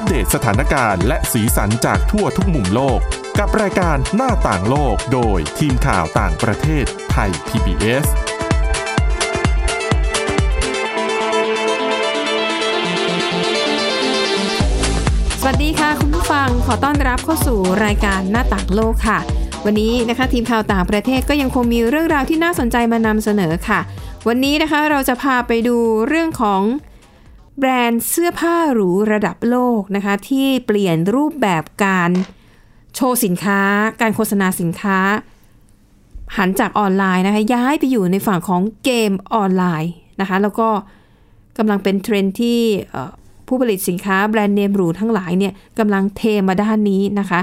อัปเดตสถานการณ์และสีสันจากทั่วทุกมุมโลก กับรายการหน้าต่างโลกโดยทีมข่าวต่างประเทศไทย PBS สวัสดีค่ะ คุณผู้ฟังขอต้อนรับเข้าสู่รายการหน้าต่างโลกค่ะ วันนี้นะคะทีมข่าวต่างประเทศก็ยังคงมีเรื่องราวที่น่าสนใจมานำเสนอค่ะ วันนี้นะคะเราจะพาไปดูเรื่องของ แบรนด์เสื้อผ้าหรูระดับโลกนะคะที่เปลี่ยนรูปแบบการโชว์สินค้า การโฆษณาสินค้า หันจากออนไลน์นะคะย้ายไปอยู่ในฝั่งของเกมออนไลน์นะคะแล้วก็กำลังเป็นเทรนที่ผู้ผลิตสินค้าแบรนด์เนมหรูทั้งหลายเนี่ยกำลังเทมาด้านนี้นะคะ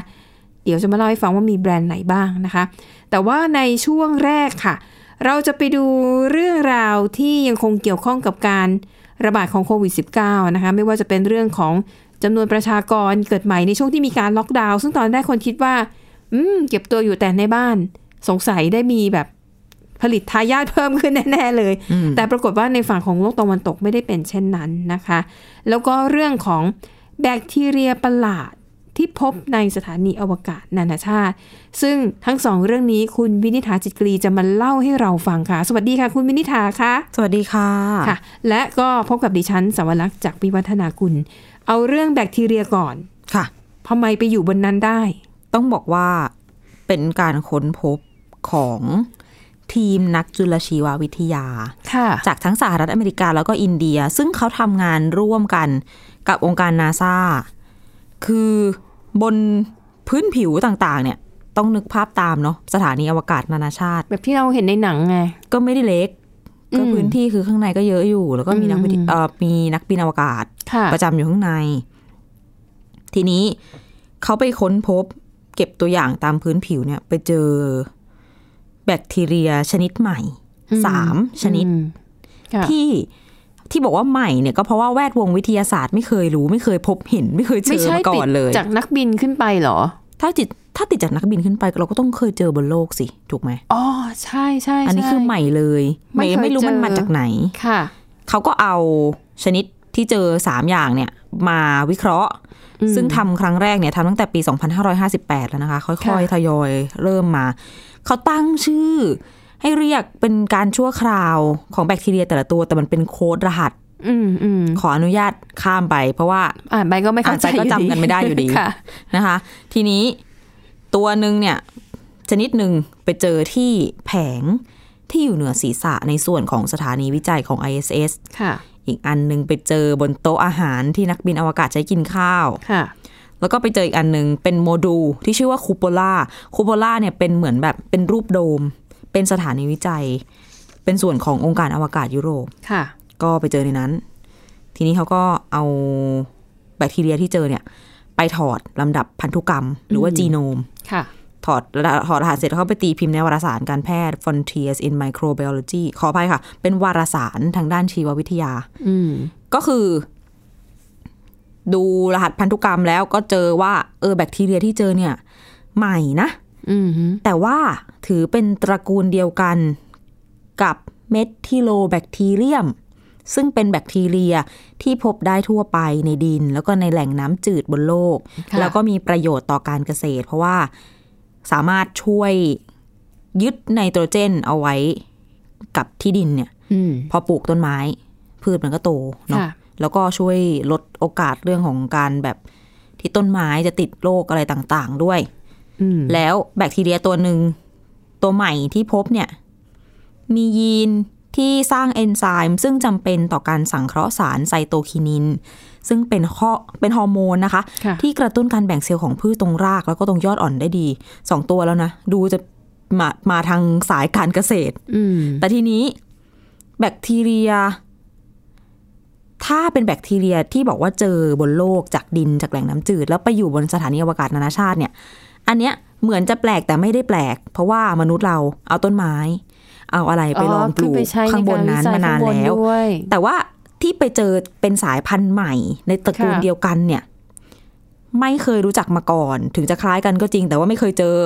เดี๋ยวจะมาเล่าให้ฟังว่ามีแบรนด์ไหนบ้างนะคะ แต่ว่าในช่วงแรกค่ะ เราจะไปดูเรื่องราวที่ยังคงเกี่ยวข้องกับการ ระบาดของโควิด -19 นะคะไม่ว่าจะเป็นเรื่องของจำนวนประชากรเกิดใหม่ในช่วงที่มีการล็อกดาวน์ซึ่งตอนแรกคนคิดว่า อืม เก็บตัวอยู่แต่ในบ้าน สงสัยได้มีแบบผลิตทายาทเพิ่มขึ้นแน่ ๆ เลย แต่ปรากฏว่าในฝั่งของโลกตะวันตกไม่ได้เป็นเช่นนั้นนะคะ แล้วก็เรื่องของแบคทีเรียประหลาด ที่พบในสถานีอวกาศนานาชาติ ซึ่งทั้งสองเรื่องนี้คุณวินิษฐาจิตกรีจะมาเล่าให้เราฟังค่ะ สวัสดีค่ะ คุณวินิษฐาค่ะ สวัสดีค่ะค่ะ และก็พบกับดิฉันสวรักษ์จากวิวัฒนาคุณ เอาเรื่องแบคทีเรียก่อนค่ะทำไมไปอยู่บนนั้นได้ ต้องบอกว่าเป็นการค้นพบของทีมนักจุลชีววิทยาค่ะจากทั้งสหรัฐอเมริกาแล้วก็อินเดีย ซึ่งเขาทำงานร่วมกันกับองค์การนาซาคือ บนพื้นผิวต่างๆ เนี่ยต้องนึกภาพตามเนาะสถานีอวกาศนานาชาติ แบบที่เราเห็นในหนังไง ก็ไม่ได้เล็ก ก็อืมพื้นที่คือข้างในก็เยอะอยู่ แล้วก็มีนักวิทยอืมเอ่อมีนักบินอวกาศค่ะประจำอยู่ข้างใน ทีนี้เขาไปค้นพบ เก็บตัวอย่างตามพื้นผิวเนี่ย ไปเจอ แบคทีเรียชนิดใหม่อืมสามชนิดอืมค่ะที่ ที่บอกว่าใหม่เนี่ยก็เพราะว่าแวดวงวิทยาศาสตร์ไม่เคยรู้ไม่เคยพบเห็น ไม่เคยเจไม่อใช่มาก่ติอดนเลยจากนักบินขึ้นไปเหรอ ถ้าติดถ้าติดจากนักบินขึ้นไปเราก็ต้องเคยเจอบนโลกสิถูกไหมอ๋อใช่ใช่อันนี้ช่คือใหม่เลยไม่เคยไม่รู้มันเจอมาจากไหนค่ะเขาก็เอาชนิดที่เจอสามอย่างเนี่ยมาวิเคราะห์อืมซึ่งทำครั้งแรกเนี่ยทำตั้งแต่ปี 2558 แล้วนะคะ ค่อยค่ะๆทยอยเริ่มมา เขาตั้งชื่อ ให้เรียกเป็นการชั่วคราวของแบคทีเรียแต่ละตัว แต่มันเป็นโค้ดรหัสอืมอืมขออนุญาตข้ามไป เพราะว่าอ่านไปก็ไม่เข้าใจอ่านไปก็จำกันไม่ได้อยู่ดีค่ะนะคะ ทีนี้ตัวหนึ่งเนี่ยชนิดหนึ่งไปเจอที่แผงที่อยู่เหนือศีรษะในส่วนของสถานีวิจัยของ ISS ค่ะ อีกอันหนึ่งไปเจอบนโต๊ะอาหารที่นักบินอวกาศใช้กินข้าวค่ะ แล้วก็ไปเจออีกอันหนึ่งเป็นโมดูลที่ชื่อว่าคูโปล่าคูโปล่าเนี่ยเป็นเหมือนแบบเป็นรูปโดม เป็นสถานีวิจัย เป็นส่วนขององค์การอวกาศยุโรปค่ะ ก็ไปเจอในนั้น ทีนี้เขาก็เอาแบคทีเรียที่เจอเนี่ย ไปถอดลำดับพันธุกรรม หรือว่าอืมจีโนมค่ะถอดถอดรหัสเสร็จแล้วเขาไปตีพิมพ์ในวารสารการแพทย์ Frontiers in Microbiology ขออภัยค่ะ เป็นวารสารทางด้านชีววิทยาอืมก็คือ ดูรหัสพันธุกรรมแล้วก็เจอว่า เออแบคทีเรียที่เจอเนี่ย ใหม่นะอืม แต่ว่าถือเป็นตระกูลเดียวกันกับเมทิโลแบคทีเรียม ซึ่งเป็นแบคทีเรียที่พบได้ทั่วไปในดิน แล้วก็ในแหล่งน้ำจืดบนโลกค่ะแล้วก็มีประโยชน์ต่อการเกษตร เพราะว่าสามารถช่วยยึดไนโตรเจนเอาไว้กับที่ดินเนี่ยอืมพอปลูกต้นไม้ พืชมันก็โตเนาะค่ะแล้วก็ช่วยลดโอกาสเรื่องของการแบบที่ต้นไม้จะติดโรคอะไรต่าง ๆ ด้วยอืม แล้วแบคทีเรียตัวหนึ่ง ตัวใหม่ที่พบเนี่ย มียีนที่สร้างเอนไซม์ซึ่งจำเป็นต่อการสังเคราะห์สารไซโตคินิน ซึ่งเป็นข้อเป็นฮอร์โมนนะคะค่ะที่กระตุ้นการแบ่งเซลล์ของพืชตรงราก แล้วก็ตรงยอดอ่อนได้ดีสองตัวแล้วนะ ดูจะมามาทางสายการเกษตรอืมแต่ทีนี้ แบคทีเรีย ถ้าเป็นแบคทีเรียที่บอกว่าเจอบนโลกจากดินจากแหล่งน้ำจืด แล้วไปอยู่บนสถานีอวกาศนานาชาติเนี่ย อันเนี้ยเหมือนจะแปลกแต่ไม่ได้แปลก เพราะว่ามนุษย์เราเอาต้นไม้ เอาอะไรไปลองปลูกขึ้นไปใช้ข้างบนนั้นใกรวิจัยมานานข้งบแล้วด้วยแต่ว่าที่ไปเจอเป็นสายพันธุ์ใหม่ ในตระกูลค่ะเดียวกันเนี่ย ไม่เคยรู้จักมาก่อน ถึงจะคล้ายกันก็จริง แต่ว่าไม่เคยเจอ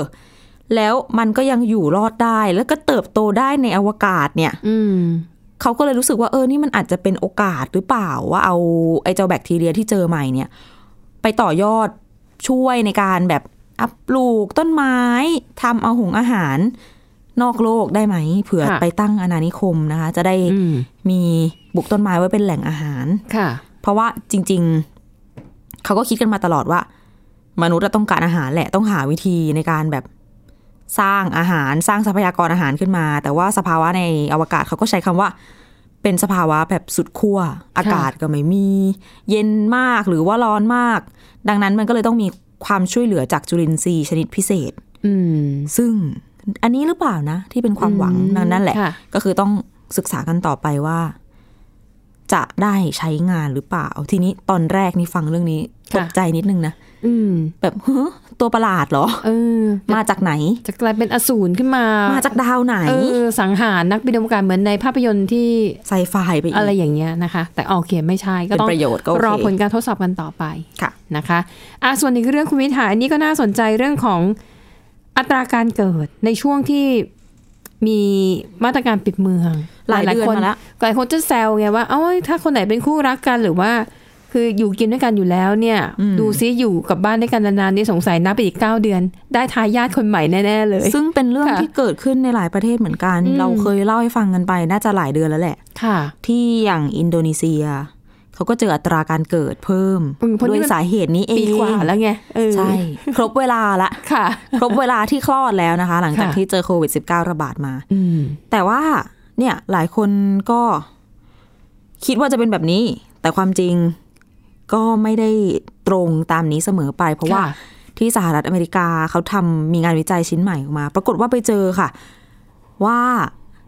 แล้วมันก็ยังอยู่รอดได้แล้วก็เติบโตได้ในอวกาศเนี่ย อืมเขาก็เลยรู้สึกว่าเออนี่มันอาจจะเป็นโอกาสหรือเปล่าว่าเอาไอ้เจ้าแบคทีเรียที่เจอใหม่เนี่ย ไปต่อยอดช่วยในการแบบ อัปปลูกต้นไม้ทำเอาหงอาหาร นอกโลกได้ไหมเผื่อค่ะไปตั้งอาณานิคมนะคะ จะได้อืมมีปลูกต้นไม้ไว้เป็นแหล่งอาหารค่ะ เพราะว่าจริง ๆ เขาก็คิดกันมาตลอดว่า มนุษย์อะต้องการอาหารแหละต้องหาวิธีในการแบบสร้างอาหารสร้างทรัพยากรอาหารขึ้นมา แต่ว่าสภาวะในอวกาศเขาก็ใช้คำว่า เป็นสภาวะแบบสุดขั้วอากาศก็ไม่มี เย็นมากหรือว่าร้อนมาก ดังนั้นมันก็เลยต้องมี ความช่วยเหลือจากจุลินทรีย์ชนิดพิเศษ อืมซึ่งอันนี้หรือเปล่านะ ที่เป็นความหวังอืมนั่นแหละค่ะก็คือต้องศึกษากันต่อไปว่า จะได้ใช้งานหรือเปล่า ทีนี้ตอนแรกนี่ฟังเรื่องนี้ตกใจนิดนึงนะอืมแบบเฮ้อ ตัวประหลาดเหรอเออมาจากไหน จะกลายเป็นอสูรขึ้นมา มาจากดาวไหนเออสังหารนักบินอวกาศเหมือนในภาพยนตร์ที่ไซไฟไปอีกอะไรอย่างเงี้ยนะคะ แต่โอเคไม่ใช่ก็เป็นต้องประโยชน์ก็โอเครอผลการทดสอบกันต่อไปค่ะนะคะอะส่วนอีกเรื่องคุณวิทาอันนี้ก็น่าสนใจเรื่องของอัตราการเกิดในช่วงที่มีมาตรการปิดเมือง หลายเดือนคนมาแล้วหลายคนจะแซวไงว่าเอ้ยถ้าคนไหนเป็นคู่รักกันหรือว่า คืออยู่กินด้วยกันอยู่แล้วเนี่ย ดูซิอยู่กับบ้านด้วยกันนานๆนี่สงสัยนับไปอีกเก้าเดือน ได้ทายาทคนใหม่แน่ๆเลย ซึ่งเป็นเรื่องค่ะที่เกิดขึ้นในหลายประเทศเหมือนกันอืมเราเคยเล่าให้ฟังกันไปน่าจะหลายเดือนแล้วแหละ ค่ะ ที่อย่างอินโดนีเซียเขาก็เจออัตราการเกิดเพิ่มอืมเพราะนี่ด้วยมันสาเหตุนี้เองปีกว่าแล้วไงเออใช่ ครบเวลาละค่ะ ครบเวลาที่คลอดแล้วนะคะ หลังจากค่ะที่เจอโควิด -19 ระบาดมาอืมแต่ว่าเนี่ยหลายคนก็ คิดว่าจะเป็นแบบนี้ แต่ความจริง ก็ไม่ได้ตรงตามนี้เสมอไป เพราะว่าค่ะที่สหรัฐอเมริกาเขาทำมีงานวิจัยชิ้นใหม่ออกมา ปรากฏว่าไปเจอค่ะ ว่า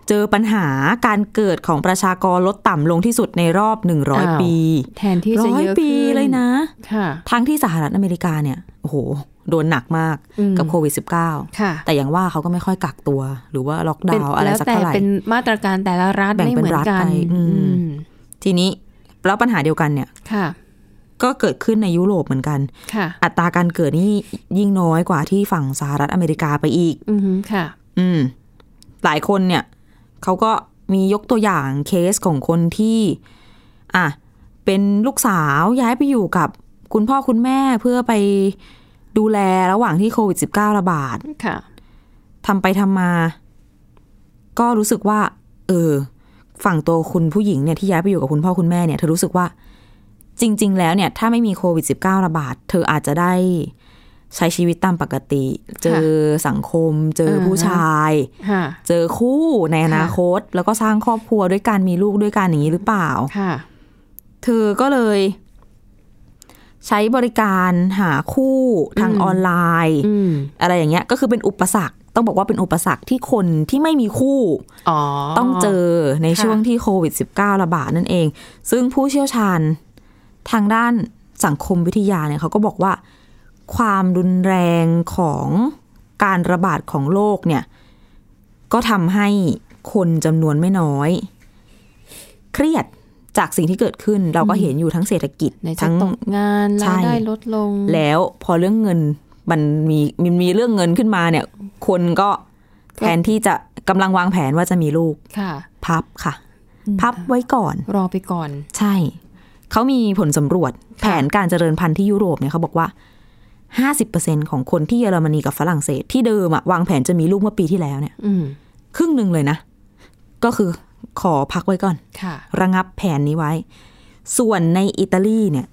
เจอปัญหาการเกิดของประชากรลดต่ำลงที่สุดในรอบอ้าว100ปี แทนที่จะร้อยเยอะปีขึ้นเลยนะค่ะทั้งที่สหรัฐอเมริกาเนี่ยโอ้โหโดนหนักมากอืมกับโควิด -19 ค่ะแต่อย่างว่าเขาก็ไม่ค่อยกักตัว หรือว่าล็อกดาวน์อะไรแล้วสักแต่เท่าไหร่เป็นมาตรการแต่ละรัฐแบ่งไม่เป็นเหมือนรัฐกันไปอืมอืมทีนี้แล้วปัญหาเดียวกันเนี่ยค่ะ ก็เกิดขึ้นในยุโรปเหมือนกันค่ะอัตราการเกิดนี่ยิ่งน้อยกว่าที่ฝั่งสหรัฐอเมริกาไปอีก อือฮึค่ะ อืม หลายคนเนี่ยเขาก็มียกตัวอย่างเคสของคนที่ อะ เป็นลูกสาวย้ายไปอยู่กับคุณพ่อคุณแม่เพื่อไปดูแลระหว่างที่โควิด -19 ระบาด ค่ะทำไปทำมา ก็รู้สึกว่า เออ ฝั่งตัวคุณผู้หญิงเนี่ยที่ย้ายไปอยู่กับคุณพ่อคุณแม่เนี่ยเธอรู้สึกว่า จริง ๆ แล้วเนี่ย ถ้าไม่มีโควิด -19 ระบาด เธออาจจะได้ใช้ชีวิตตามปกติ เจอสังคม เจอผู้ชายค่ะเจอคู่ในอนาคต แล้วก็สร้างครอบครัวด้วยการมีลูกด้วยกันอย่างนี้หรือเปล่าค่ะเธอก็เลย ใช้บริการหาคู่ทางอืมออนไลน์อืมอะไรอย่างเงี้ย ก็คือเป็นอุปสรรคต้องบอกว่าเป็นอุปสรรคที่คนที่ไม่มีคู่อ๋อต้องเจอในค่ะช่วงที่โควิด -19 ระบาดนั่นเอง ซึ่งผู้เชี่ยวชาญ ทางด้านสังคมวิทยาเนี่ยเขาก็บอกว่า ความรุนแรงของการระบาดของโรคเนี่ย ก็ทำให้คนจำนวนไม่น้อย เครียดจากสิ่งที่เกิดขึ้นเราก็เห็นอยู่ทั้งเศรษฐกิจในจะทั้งตกงานใช่รายได้ลดลง แล้วพอเรื่องเงินมันมีมันมีเรื่องเงินขึ้นมาเนี่ย คนก็แทนที่จะกำลังวางแผนว่าจะมีลูกค่ะ พับค่ะ พับไว้ก่อน รอไปก่อน ใช่ เขามีผลสำรวจแผนการเจริญพันธุ์ที่ยุโรปเนี่ยเขาบอกว่า50%ของคนที่เยอรมนีกับฝรั่งเศสที่เดิมอะวางแผนจะมีลูกเมื่อปีที่แล้วเนี่ยอืมครึ่งหนึ่งเลยนะ ก็คือขอพักไว้ก่อนค่ะระงับแผนนี้ไว้ ส่วนในอิตาลีเนี่ย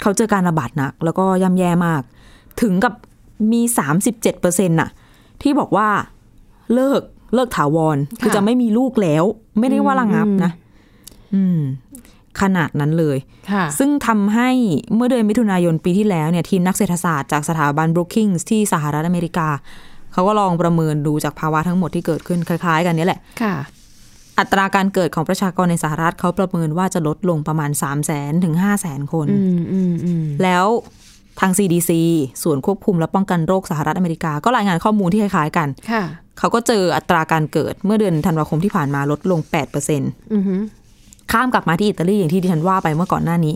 เขาเจอการระบาดหนัก แล้วก็ย่ำแย่มาก ถึงกับมี37เปอร์เซ็นต์น่ะ ที่บอกว่าเลิกเลิกถาวร คือจะไม่มีลูกแล้ว ไม่ได้ว่าระงับนะ อืม ขนาดนั้นเลยค่ะซึ่งทำให้เมื่อเดือนมิถุนายนปีที่แล้วเนี่ยทีมนักเศรษฐศาสตร์จากสถาบันบรูคิงส์ที่สหรัฐอเมริกา เขาก็ลองประเมินดูจากภาวะทั้งหมดที่เกิดขึ้นคล้าย ๆ กันนี้แหละค่ะ อัตราการเกิดของประชากรในสหรัฐเขาประเมินว่าจะลดลงประมาณ3 0 0แสนถึง5 0 0แสนคนอืมอืมอืมแล้วทาง CDC ส่วนควบคุมและป้องกันโรคสหรัฐอเมริกา ก็รายงานข้อมูลที่คล้ายๆกันค่ะเขาก็เจออัตราการเกิดเมื่อเดือนธันวาคมที่ผ่านมาลดลง8%อือฮึ ข้ามกลับมาที่อิตาลีอย่างที่ดิฉันว่าไปเมื่อก่อนหน้านี้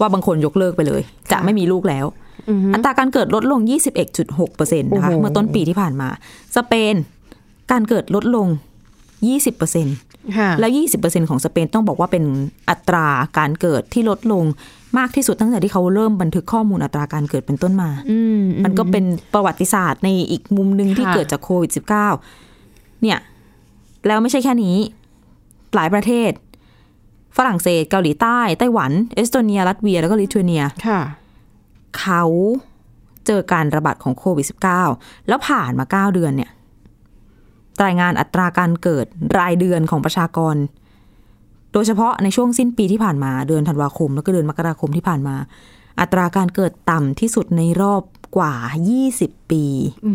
ว่าบางคนยกเลิกไปเลย จะไม่มีลูกแล้วอือฮึอัตราการเกิดลดลง 21.6%นะคะโอ้โหเมื่อต้นปีที่ผ่านมา สเปนการเกิดลดลง 20%เปอร์เซ็นต์ค่ะแล้ว 20%ของสเปนต้องบอกว่าเป็นอัตราการเกิดที่ลดลงมากที่สุดตั้งแต่ที่เขาเริ่มบันทึกข้อมูลอัตราการเกิดเป็นต้นมาอืมมันก็เป็นประวัติศาสตร์ในอีกมุมหนึ่งที่ค่ะเกิดจากโควิด -19 เนี่ย แล้วไม่ใช่แค่นี้ หลายประเทศ ฝรั่งเศส เกาหลีใต้ ไต้หวัน เอสโตเนีย ลัตเวีย แล้วก็ลิทัวเนียค่ะเขาเจอการระบาดของโควิด -19 แล้วผ่านมา 9 เดือนเนี่ย รายงานอัตราการเกิดรายเดือนของประชากร โดยเฉพาะในช่วงสิ้นปีที่ผ่านมา เดือนธันวาคม แล้วก็เดือนมกราคมที่ผ่านมา อัตราการเกิดต่ำที่สุดในรอบกว่า 20 ปีอื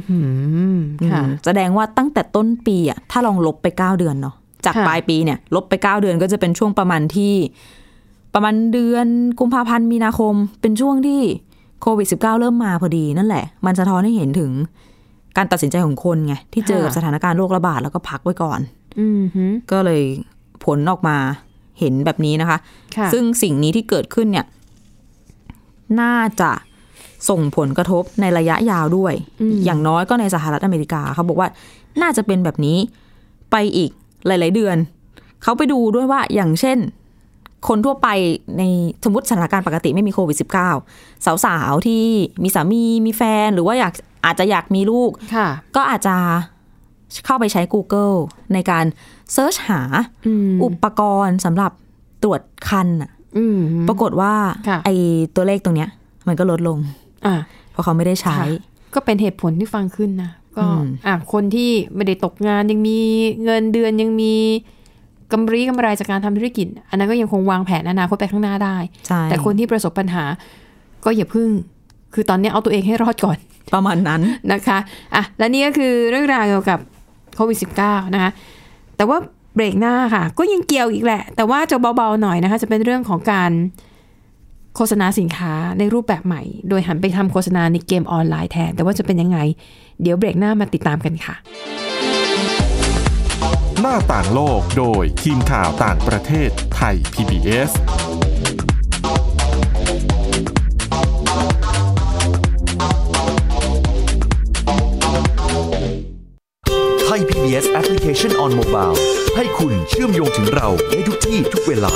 มค่ะอืมแสดงว่าตั้งแต่ต้นปีอะถ้าลองลบไป 9 เดือนเนาะ จากค่ะปลายปีเนี่ยลบไป 9 เดือนก็จะเป็นช่วงประมาณที่ ประมาณเดือนกุมภาพันธ์มีนาคม เป็นช่วงที่โควิด -19 เริ่มมาพอดีนั่นแหละ มันสะท้อนให้เห็นถึงการตัดสินใจของคนไง ที่เจอกับค่ะสถานการณ์โรคระบาดแล้วก็พักไว้ก่อนอืมฮึก็เลยผลออกมาเห็นแบบนี้นะคะค่ะซึ่งสิ่งนี้ที่เกิดขึ้นเนี่ย น่าจะส่งผลกระทบในระยะยาวด้วยอย่างน้อยก็ในสหรัฐอเมริกาเขาบอกว่าน่าจะเป็นแบบนี้ไปอีก หลาย ๆ เดือน เขาไปดูด้วยว่าอย่างเช่น คนทั่วไปในสมมติสถานการณ์ปกติไม่มีโควิด -19 สาวๆ ที่มีสามีมีแฟนหรือว่าอยากอาจจะอยากมีลูกค่ะก็อาจจะเข้าไปใช้ Google ในการเซิร์ชหาอืมอุปกรณ์สำหรับตรวจคันน่ะอืมปรากฏว่าค่ะไอ้ตัวเลขตรงเนี้ย มันก็ลดลงอะเพราะเขาไม่ได้ใช้ค่ะก็เป็นเหตุผลที่ฟังขึ้นนะ ก็อืมอะคนที่ไม่ได้ตกงานยังมีเงินเดือนยังมีกำไรกำไรจากการทำธุรกิจ อันนั้นก็ยังคงวางแผนอนาคตไปข้างหน้าได้ใช่แต่คนที่ประสบปัญหา ก็อย่าพึ่ง คือตอนนี้เอาตัวเองให้รอดก่อน ประมาณนั้นนะคะอะและนี่ก็คือเรื่องราวเกี่ยวกับโควิด -19 นะคะแต่ว่าเบรกหน้าค่ะ ก็ยังเกี่ยวอีกแหละ แต่ว่าจะเบาๆหน่อยนะคะ จะเป็นเรื่องของการ โฆษณาสินค้าในรูปแบบใหม่ โดยหันไปทำโฆษณาในเกมออนไลน์แทน แต่ว่าจะเป็นยังไง เดี๋ยวเบรกหน้ามาติดตามกันค่ะ หน้าต่างโลกโดยทีมข่าวต่างประเทศไทย PBS Thai PBS application on mobile ให้คุณเชื่อมโยงถึงเราในทุกที่ทุกเวลา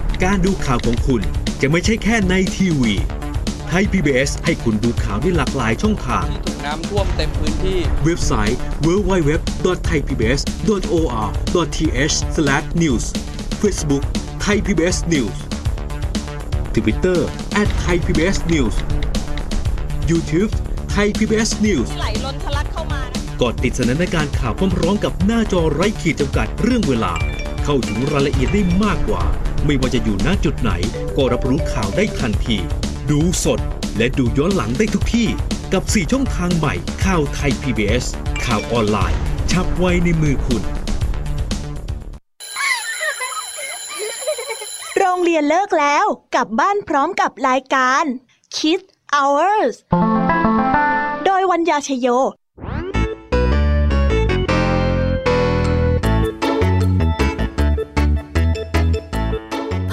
การดูข่าวของคุณจะไม่ใช่แค่ในทีวีไทย PBS ให้คุณดูข่าวได้หลากหลายช่องทางถูกน้ำท่วมเต็มพื้นที่ เว็บไซต์ www.thaipbs.or.th/news Facebook Thai PBS News Twitter @thaipbsnews YouTube Thai PBS News ไหลล้นทะลักเข้ามานะกดติดสนันในการข่าวพร้อมๆกับหน้าจอไร้ขีดจำกัดเรื่องเวลา เข้าถึงรายละเอียดได้มากกว่า ไม่ว่าจะอยู่ณจุดไหน ก็รับรู้ข่าวได้ทันที ดูสดและดูย้อนหลังได้ทุกที่ กับ 4 ช่องทางใหม่ข่าวไทย PBS ข่าวออนไลน์ ชับไว้ในมือคุณ โรงเรียนเลิกแล้วกลับบ้านพร้อมกับรายการ Kids Hours โดยวัญญาชยโย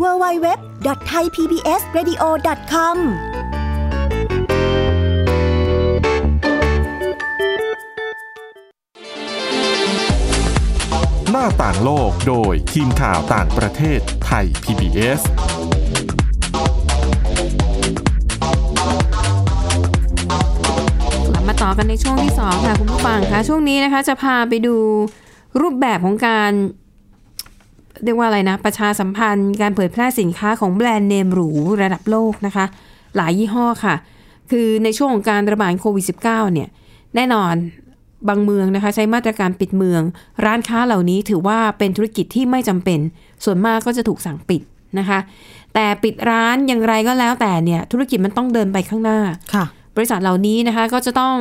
www.thaipbsradio.com หน้าต่างโลกโดยทีมข่าวต่างประเทศไทย PBS กลับมาต่อกันในช่วงที่สองค่ะ คุณผู้ฟังคะช่วงนี้นะคะจะพาไปดูรูปแบบของการ เรียกว่าอะไรนะ ประชาสัมพันธ์ การเผยแพร่สินค้าของแบรนด์เนมหรูระดับโลกนะคะ หลายยี่ห้อค่ะ คือในช่วงของการระบาดโควิด -19 เนี่ย แน่นอนบางเมืองนะคะ ใช้มาตรการปิดเมือง ร้านค้าเหล่านี้ถือว่าเป็นธุรกิจที่ไม่จำเป็น ส่วนมากก็จะถูกสั่งปิดนะคะ แต่ปิดร้านอย่างไรก็แล้วแต่เนี่ย ธุรกิจมันต้องเดินไปข้างหน้าค่ะ บริษัทเหล่านี้นะคะก็จะต้อง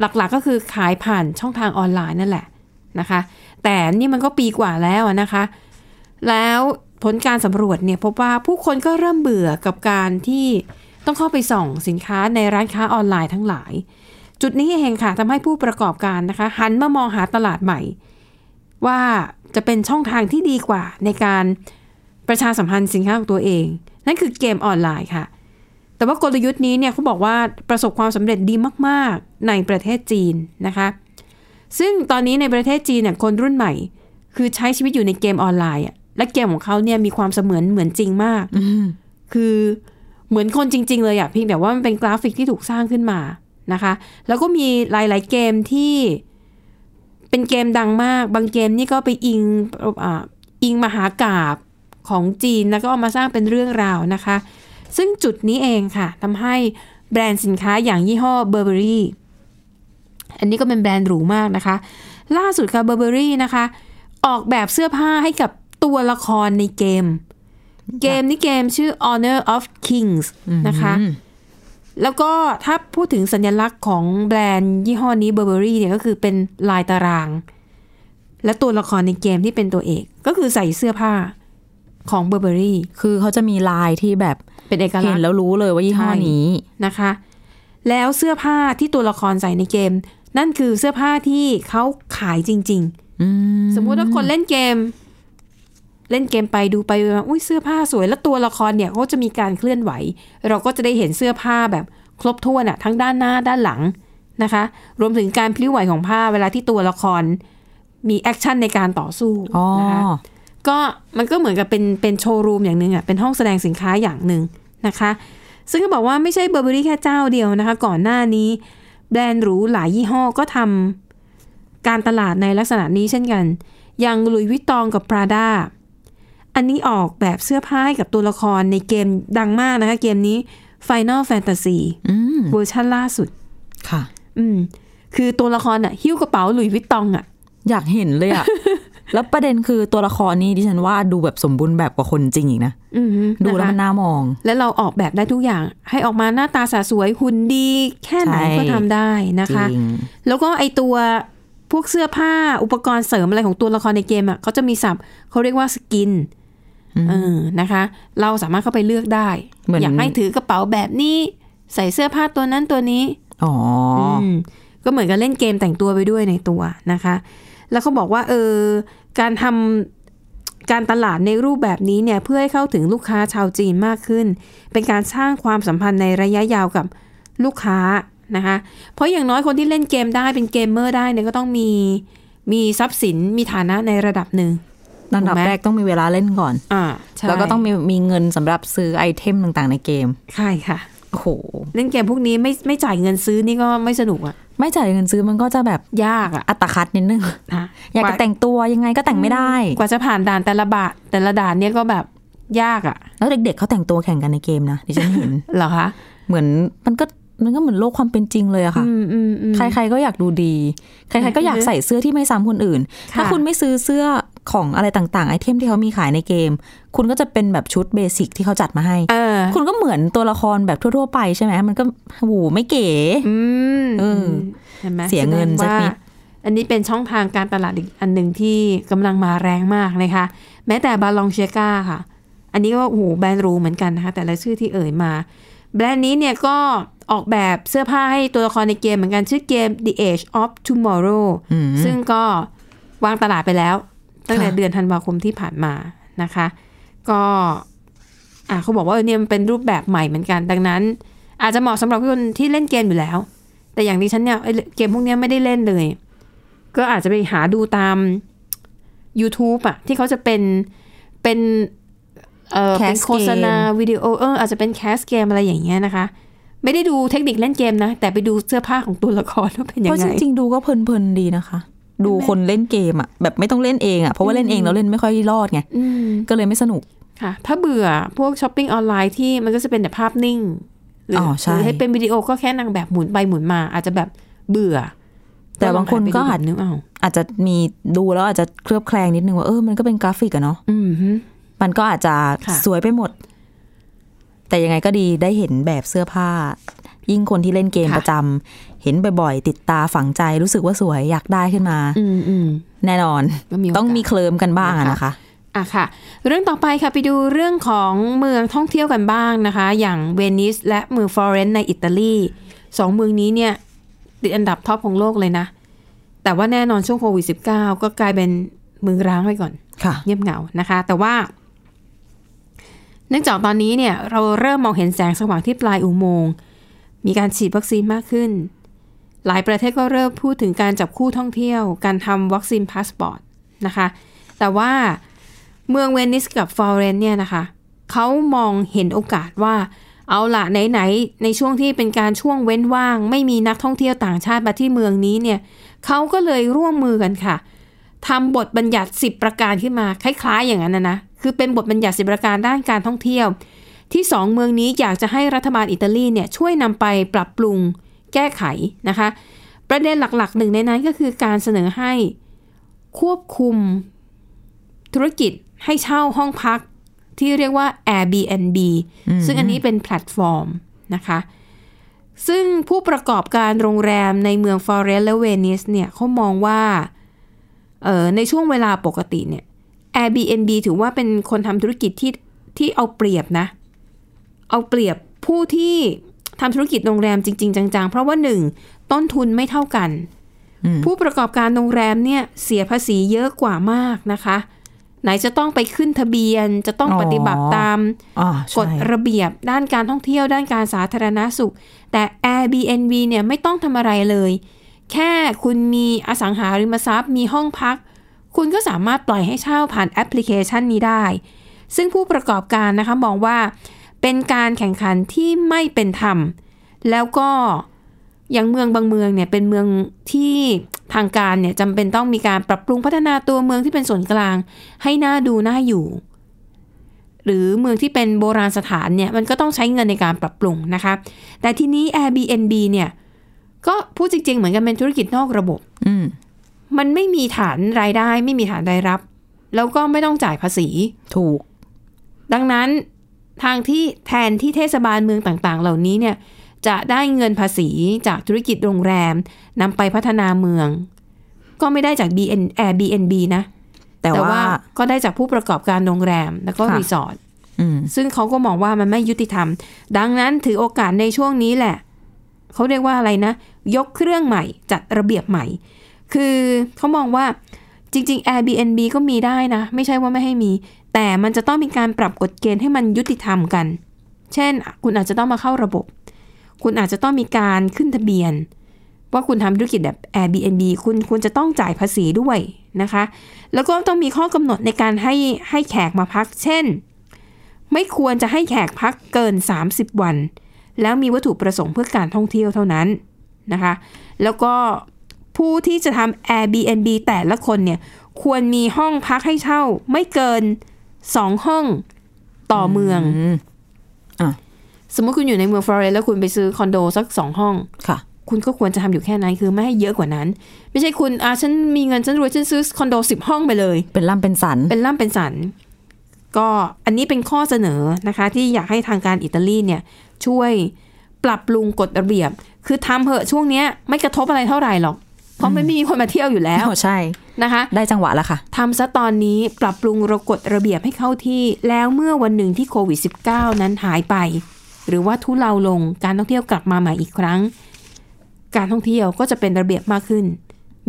หลักๆก็คือขายผ่านช่องทางออนไลน์นั่นแหละนะคะ แต่นี่มันก็ปีกว่าแล้วอะนะคะ แล้วผลการสำรวจเนี่ยพบว่าผู้คนก็เริ่มเบื่อกับการที่ต้องเข้าไปส่องสินค้าในร้านค้าออนไลน์ทั้งหลาย จุดนี้เองค่ะทำให้ผู้ประกอบการนะคะ หันมามองหาตลาดใหม่ ว่าจะเป็นช่องทางที่ดีกว่าในการประชาสัมพันธ์สินค้าของตัวเอง นั่นคือเกมออนไลน์ค่ะ แต่ว่ากลยุทธ์นี้เนี่ยเขาบอกว่าประสบความสำเร็จดีมากๆในประเทศจีนนะคะ ซึ่งตอนนี้ในประเทศจีนเนี่ยคนรุ่นใหม่ คือใช้ชีวิตอยู่ในเกมออนไลน์ และเกมของเขาเนี่ยมีความเสมือนเหมือนจริงมากคือเหมือนคนจริง ๆ เลยอะเพียงแต่ว่ามันเป็นกราฟิกที่ถูกสร้างขึ้นมานะคะ แล้วก็มีหลาย ๆ เกมที่เป็นเกมดังมาก บางเกมนี่ก็ไปอิงอาอิงมหากาบของจีน แล้วก็เอามาสร้างเป็นเรื่องราวนะคะ ซึ่งจุดนี้เองค่ะทำให้แบรนด์สินค้าอย่างยี่ห้อเบอร์เบอรี่อันนี้ก็เป็นแบรนด์หรูมากนะคะ ล่าสุดค่ะเบอร์เบอรี่นะคะ ออกแบบเสื้อผ้าให้กับ ตัวละครในเกม เกมนี้เกมชื่อ Honor of Kings นะคะ แล้วก็ถ้าพูดถึงสัญลักษณ์ของแบรนด์ยี่ห้อนี้เบอร์เบอรี่เนี่ยก็คือเป็นลายตาราง และตัวละครในเกมที่เป็นตัวเอกก็คือใส่เสื้อผ้าของเบอร์เบอรี่ คือเขาจะมีลายที่แบบเป็นเอกลักษณ์เห็นแล้วรู้เลยว่ายี่ห้อนี้นะคะ แล้วเสื้อผ้าที่ตัวละครใส่ในเกม นั่นคือเสื้อผ้าที่เขาขายจริงอืมๆสมมุติว่าคนเล่นเกม เล่นเกมไปดูไปดูมาอุ้ยเสื้อผ้าสวย แล้วตัวละครเนี่ยเขาจะมีการเคลื่อนไหว เราก็จะได้เห็นเสื้อผ้าแบบครบถ้วนอะทั้งด้านหน้าด้านหลังนะคะ รวมถึงการพลิ้วไหวของผ้าเวลาที่ตัวละครมี action ในการต่อสู้อ๋อนะคะก็มันก็เหมือนกับเป็นเป็นโชว์รูมอย่างหนึ่งอะเป็นห้องแสดงสินค้าอย่างหนึ่งนะคะ ซึ่งก็บอกว่าไม่ใช่ Burberry แค่เจ้าเดียวนะคะ ก่อนหน้านี้ แบรนด์หรูหลายยี่ห้อก็ทำการตลาดในลักษณะนี้เช่นกัน อย่าง Louis Vuitton กับ Prada อันนี้ออกแบบเสื้อผ้าให้กับตัวละครในเกมดังมากนะคะ เกมนี้ Final Fantasy อืมเวอร์ชันล่าสุด ค่ะ อืม คือตัวละครอะ หิ้วกระเป๋า Louis Vuitton อะ อยากเห็นเลยอะแล้วประเด็นคือตัวละครนี้ดิฉันว่าดูแบบสมบูรณ์แบบกว่าคนจริงอีกนะอืมดูแล้วะคะมันน่ามอง และเราออกแบบได้ทุกอย่าง ให้ออกมาหน้าตาสะสวยหุ่นดี แค่ไหนใช่ก็ทำได้นะคะจริงแล้วก็ไอตัวพวกเสื้อผ้าอุปกรณ์เสริมอะไรของตัวละครในเกมอะเขาจะมีศัพท์เขาเรียกว่าสกิน เออนะคะ เราสามารถเข้าไปเลือกได้เหมือนอยากให้ถือกระเป๋าแบบนี้ ใส่เสื้อผ้าตัวนั้นตัวนี้อ๋ออมก็เหมือนกับเล่นเกมแต่งตัวไปด้วยในตัวนะคะ แล้วเขาบอกว่า เออ การทำการตลาดในรูปแบบนี้เนี่ย เพื่อให้เข้าถึงลูกค้าชาวจีนมากขึ้น เป็นการสร้างความสัมพันธ์ในระยะยาวกับลูกค้านะคะ เพราะอย่างน้อยคนที่เล่นเกมได้เป็นเกมเมอร์ได้เนี่ยก็ต้องมีมีทรัพย์สินมีฐานะในระดับหนึ่ง อันดับถูกไหมแรกต้องมีเวลาเล่นก่อนอ่าใช่แล้วก็ต้องมีมีเงินสำหรับซื้อไอเทมต่างๆ ในเกมใช่ค่ะโอ้โหเล่นเกมพวกนี้ไม่ไม่จ่ายเงินซื้อนี่ก็ไม่สนุกอะไม่จ่ายเงินซื้อมันก็จะแบบยากอะอัตคัดนิดนึงนะอยากจะแต่งตัวยังไงก็แต่งไม่ได้ กว่าจะผ่านด่านแต่ละบาทแต่ละด่านเนี่ยก็แบบยากอะแล้วเด็กๆเขาแต่งตัวแข่งกันในเกมนะดิฉันเห็นเหรอคะเหมือนมันก็ มันก็เหมือนโลกความเป็นจริงเลยอะค่ะอืมอืมอืมใครๆก็อยากดูดี ใครๆก็อยากใส่เสื้อที่ไม่ซ้ำคนอื่นค่ะถ้าคุณไม่ซื้อเสื้อของอะไรต่างๆ ไอเทมที่เขามีขายในเกม คุณก็จะเป็นแบบชุดเบสิกที่เขาจัดมาให้เออคุณก็เหมือนตัวละครแบบทั่วๆไปใช่ไหมมันก็โหไม่เก๋อืมเออเห็นไหมเสียเงินแสดสักว่านิดอันนี้เป็นช่องทางการตลาดอีกอันหนึ่งที่กำลังมาแรงมากนะคะ แม้แต่บาลองเชกาค่ะ อันนี้ก็โอ้โหแบรนด์หรูเหมือนกันนะคะ แต่ละชื่อที่เอ่ยมา แบรนด์นี้เนี่ยก็ออกแบบเสื้อผ้าให้ตัวละครในเกมเหมือนกันชื่อเกม The Age of Tomorrow อืมซึ่งก็วางตลาดไปแล้ว ตั้งแต่ค่ะเดือนธันวาคมที่ผ่านมานะคะ ก็อะเขาบอกว่าเนี่ยมันเป็นรูปแบบใหม่เหมือนกัน ดังนั้น อาจจะเหมาะสำหรับคนที่เล่นเกมอยู่แล้ว แต่อย่างดิฉันเนี่ยไอ้เกมพวกเนี้ยไม่ได้เล่นเลย ก็อาจจะไปหาดูตาม YouTube อะที่เขาจะเป็นเป็น เออ Cast เป็นโฆษณาวิดีโอเอออาจจะเป็นแคสเกมอะไรอย่างเงี้ยนะคะ ไม่ได้ดูเทคนิคเล่นเกมนะ แต่ไปดูเสื้อผ้าของตัวละครว่าเป็นยัเพราะงจไงริงๆดูก็เพลินๆดีนะคะ ดูคนเล่นเกมอะแบบไม่ต้องเล่นเองอะเพราะว่าเล่นเองแล้วเล่นไม่ค่อยรอดไงอืมก็เลยไม่สนุกค่ะ ถ้าเบื่อพวกช้อปปิ้งออนไลน์ที่มันก็จะเป็นแต่ภาพนิ่งหรืออใช่หรือให้เป็นวิดีโอก็แค่นางแบบหมุนไปหมุนมา อาจจะแบบเบื่อแต่บางคนก็อาจลงไปดูนึกเอาอาจจะมีดูแล้วอาจจะเคลือบแคลงนิดนึงว่าเออมันก็เป็นกราฟิกอะเนาะอื มฮึมันก็อาจจะค่ะสวยไปหมด แต่ยังไงก็ดีได้เห็นแบบเสื้อผ้า ยิ่งคนที่เล่นเกมประจำเห็นบ่อยๆ ติดตาฝังใจรู้สึกว่าสวยอยากได้ขึ้นมาอืมอืมแน่นอนก็มีโอกาสต้องมีเคลิ้มกันบ้างอะนะคะอะค่ะ เรื่องต่อไปค่ะไปดูเรื่องของเมืองท่องเที่ยวกันบ้างนะคะ อย่างเวนิสและเมืองฟลอเรนซ์ในอิตาลีสองเมืองนี้เนี่ย ติดอันดับท็อปของโลกเลยนะ แต่ว่าแน่นอนช่วงโควิด -19 ก็กลายเป็นเมืองร้างไปก่อนค่ะเงียบเหงานะคะ แต่ว่า เนื่องจากตอนนี้เนี่ยเราเริ่มมองเห็นแสงสว่างที่ปลายอุโมงค์มีการฉีดวัคซีนมากขึ้น หลายประเทศก็เริ่มพูดถึงการจับคู่ท่องเที่ยว การทำ vaccine passport นะคะ แต่ว่าเมืองเวนิสกับฟลอเรนซ์เนี่ยนะคะเขามองเห็นโอกาสว่าเอาละไหนๆในช่วงที่เป็นการช่วงเว้นว่าง ไม่มีนักท่องเที่ยวต่างชาติมาที่เมืองนี้เนี่ยเขาก็เลยร่วมมือกันค่ะ ทำบทบัญญัติ 10 ประการขึ้นมา คล้าย ๆ อย่างนั้นนะนะ คือเป็นบทบัญญัติ 10 ประการด้านการท่องเที่ยว ที่สองเมืองนี้อยากจะให้รัฐบาลอิตาลีเนี่ยช่วยนำไปปรับปรุงแก้ไขนะคะ ประเด็นหลักๆหนึ่งในนั้นก็คือการเสนอให้ควบคุมธุรกิจให้เช่าห้องพักที่เรียกว่า Airbnb ซึ่งอันนี้เป็นแพลตฟอร์มนะคะ ซึ่งผู้ประกอบการโรงแรมในเมืองฟลอเรนซ์และเวนิสเนี่ยเขามองว่าเอ่อ ในช่วงเวลาปกติเนี่ย Airbnb ถือว่าเป็นคนทำธุรกิจที่ที่เอาเปรียบนะ เอาเปรียบผู้ที่ทำธุรกิจโรงแรมจริง ๆ จังๆ เพราะว่าหนึ่งต้นทุนไม่เท่ากัน ผู้ประกอบการโรงแรมเนี่ยเสียภาษีเยอะกว่ามากนะคะ ไหนจะต้องไปขึ้นทะเบียนจะต้องอ๋อปฏิบัติตามอ่ากฎใช่ระเบียบด้านการท่องเที่ยวด้านการสาธารณาสุข แต่ Airbnb เนี่ยไม่ต้องทำอะไรเลย แค่คุณมีอสังหาริมทรัพย์ มีห้องพัก คุณก็สามารถปล่อยให้เช่าผ่านแอปพลิเคชันนี้ได้ ซึ่งผู้ประกอบการนะคะมองว่า เป็นการแข่งขันที่ไม่เป็นธรรม แล้วก็อย่างเมืองบางเมืองเนี่ยเป็นเมืองที่ทางการเนี่ยจำเป็นต้องมีการปรับปรุงพัฒนาตัวเมืองที่เป็นส่วนกลาง ให้น่าดูน่าอยู่ หรือเมืองที่เป็นโบราณสถานเนี่ยมันก็ต้องใช้เงินในการปรับปรุงนะคะ แต่ทีนี้ Airbnb เนี่ย ก็พูดจริง ๆ เหมือนกันเป็นธุรกิจนอกระบบ อืมมันไม่มีฐานรายได้ ไม่มีฐานรายรับ แล้วก็ไม่ต้องจ่ายภาษีถูก ดังนั้นทางที่แทนที่เทศบาลเมืองต่าง ๆ เหล่านี้เนี่ย จะได้เงินภาษีจากธุรกิจโรงแรมนำไปพัฒนาเมือง ก็ไม่ได้จาก BN Airbnb นะแต่ว่าก็ได้จากผู้ประกอบการโรงแรมแล้วก็ค่ะรีสอร์ทอืมซึ่งเขาก็มองว่ามันไม่ยุติธรรม ดังนั้นถือโอกาสในช่วงนี้แหละ เขาเรียกว่าอะไรนะ ยกเครื่องใหม่จัดระเบียบใหม่ คือเขามองว่าจริง ๆ Airbnb ก็มีได้นะ ไม่ใช่ว่าไม่ให้มี แต่มันจะต้องมีการปรับกฎเกณฑ์ให้มันยุติธรรมกัน เช่น คุณอาจจะต้องมาเข้าระบบ คุณอาจจะต้องมีการขึ้นทะเบียน ว่าคุณทำธุรกิจแบบ Airbnb คุณคุณจะต้องจ่ายภาษีด้วยนะคะ แล้วก็ต้องมีข้อกำหนดในการให้ให้แขกมาพัก เช่น ไม่ควรจะให้แขกพักเกิน 30 วัน แล้วมีวัตถุประสงค์เพื่อการท่องเที่ยวเท่านั้นนะคะ แล้วก็ผู้ที่จะทำ Airbnb แต่ละคนเนี่ยควรมีห้องพักให้เช่าไม่เกิน2ห้องต่อเมืองอืมอะสมมติคุณอยู่ในเมืองฟลอเรนซ์แล้วคุณไปซื้อคอนโดสักสองห้องค่ะ คุณก็ควรจะทำอยู่แค่นั้นคือไม่ให้เยอะกว่านั้น ไม่ใช่คุณอะฉันมีเงินฉันรวยฉันซื้อคอนโดสิบห้องไปเลย เป็นล่ำเป็นสัน เป็นล่ำเป็นสัน ก็อันนี้เป็นข้อเสนอนะคะ ที่อยากให้ทางการอิตาลีเนี่ย ช่วย ปรับปรุงกฎระเบียบ คือทำเหอะช่วงเนี้ย ไม่กระทบอะไรเท่าไหร่หรอก เพราะไม่มีคนมาเที่ยวอยู่แล้วอ๋อใช่นะคะ ได้จังหวะแล้วค่ะทำซะตอนนี้ปรับปรุงระกฎระเบียบให้เข้าที่ แล้วเมื่อวันหนึ่งที่โควิด -19 นั้นหายไป หรือว่าทุเลาลงการท่องเที่ยวกลับมาใหม่อีกครั้ง การท่องเที่ยวก็จะเป็นระเบียบมากขึ้น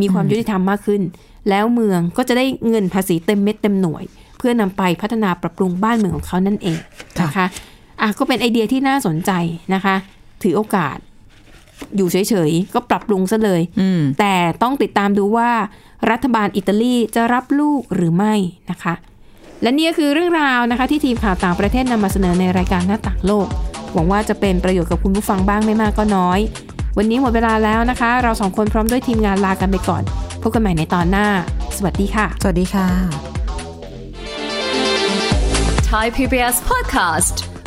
มีความยุติธรรมมากขึ้น แล้วเมืองก็จะได้เงินภาษีเต็มเม็ดเต็มหน่วย เพื่อนำไปพัฒนาปรับปรุงบ้านเมืองของเขานั่นเองนะคะ อะก็เป็นไอเดียที่น่าสนใจนะคะ ถือโอกาส อยู่เฉยๆ ก็ปรับปรุงซะเลยอืมแต่ต้องติดตามดูว่า รัฐบาลอิตาลีจะรับลูกหรือไม่นะคะ และนี่ก็คือเรื่องราวนะคะ ที่ทีมข่าวต่างประเทศนำมาเสนอในรายการหน้าต่างโลก หวังว่าจะเป็นประโยชน์กับคุณผู้ฟังบ้างไม่มากก็น้อย วันนี้หมดเวลาแล้วนะคะ เราสองคนพร้อมด้วยทีมงานลากันไปก่อนพบกันใหม่ในตอนหน้า สวัสดีค่ะ สวัสดีค่ะ Thai PBS podcast.